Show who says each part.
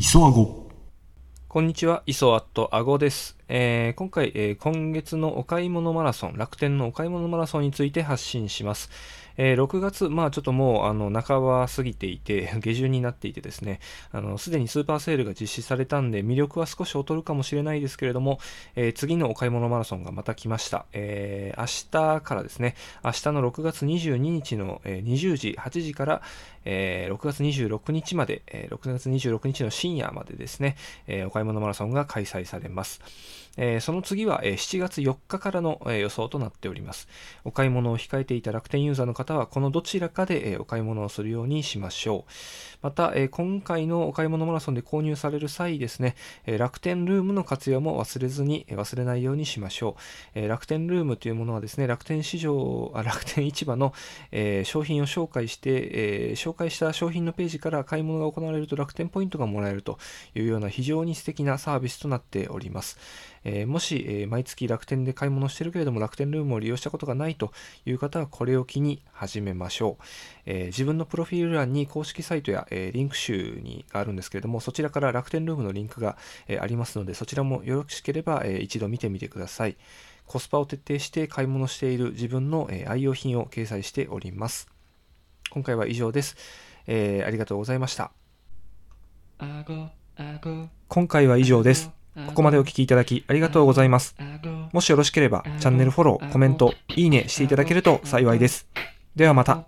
Speaker 1: 磯あご
Speaker 2: こんにちは、磯アットアゴです。えー今回、えー今月のお買い物マラソン、楽天のお買い物マラソンについて発信します。えー6月、まあちょっともう、あの、半ば過ぎていて、下旬になっていてですね、あの、すでにスーパーセールが実施されたんで、魅力は少し劣るかもしれないですけれども、え次のお買い物マラソンがまた来ました。え明日からですね、明日の6月22日の、え20時、8時から、えー6月26日まで、えー6月26日の深夜までですね、えお買い物マラソンが開催されます。えーその次は、え7月4日からの、え予想となっております。お買い物を控えていた楽天ユーザーの方は、このどちらかで、えお買い物をするようにしましょう。また、え今回のお買い物マラソンで購入される際ですね、え楽天ルームの活用も忘れずに、え忘れないようにしましょう。え楽天ルームというものはですね、楽天市場、あ楽天市場の、え商品を紹介して、え紹介した商品のページから買い物が行われると楽天ポイントがもらえるというような非常に素敵なサービスとなっております。えーもし、えー毎月楽天で買い物してるけれども楽天ルームを利用したことがないという方はこれを機に始めましょう。えー自分のプロフィール欄に公式サイトや、えーリンク集にがあるんですけれどもそちらから楽天ルームのリンクが、えーありますのでそちらもよろしければ、えー一度見てみてください。コスパを徹底して買い物している自分の、えー愛用品を掲載しております。今回は以上です。えーありがとうございました。今回は以上です。ここまでお聞きいただきありがとうございます。もしよろしければチャンネルフォロー、コメント、いいねしていただけると幸いです。ではまた。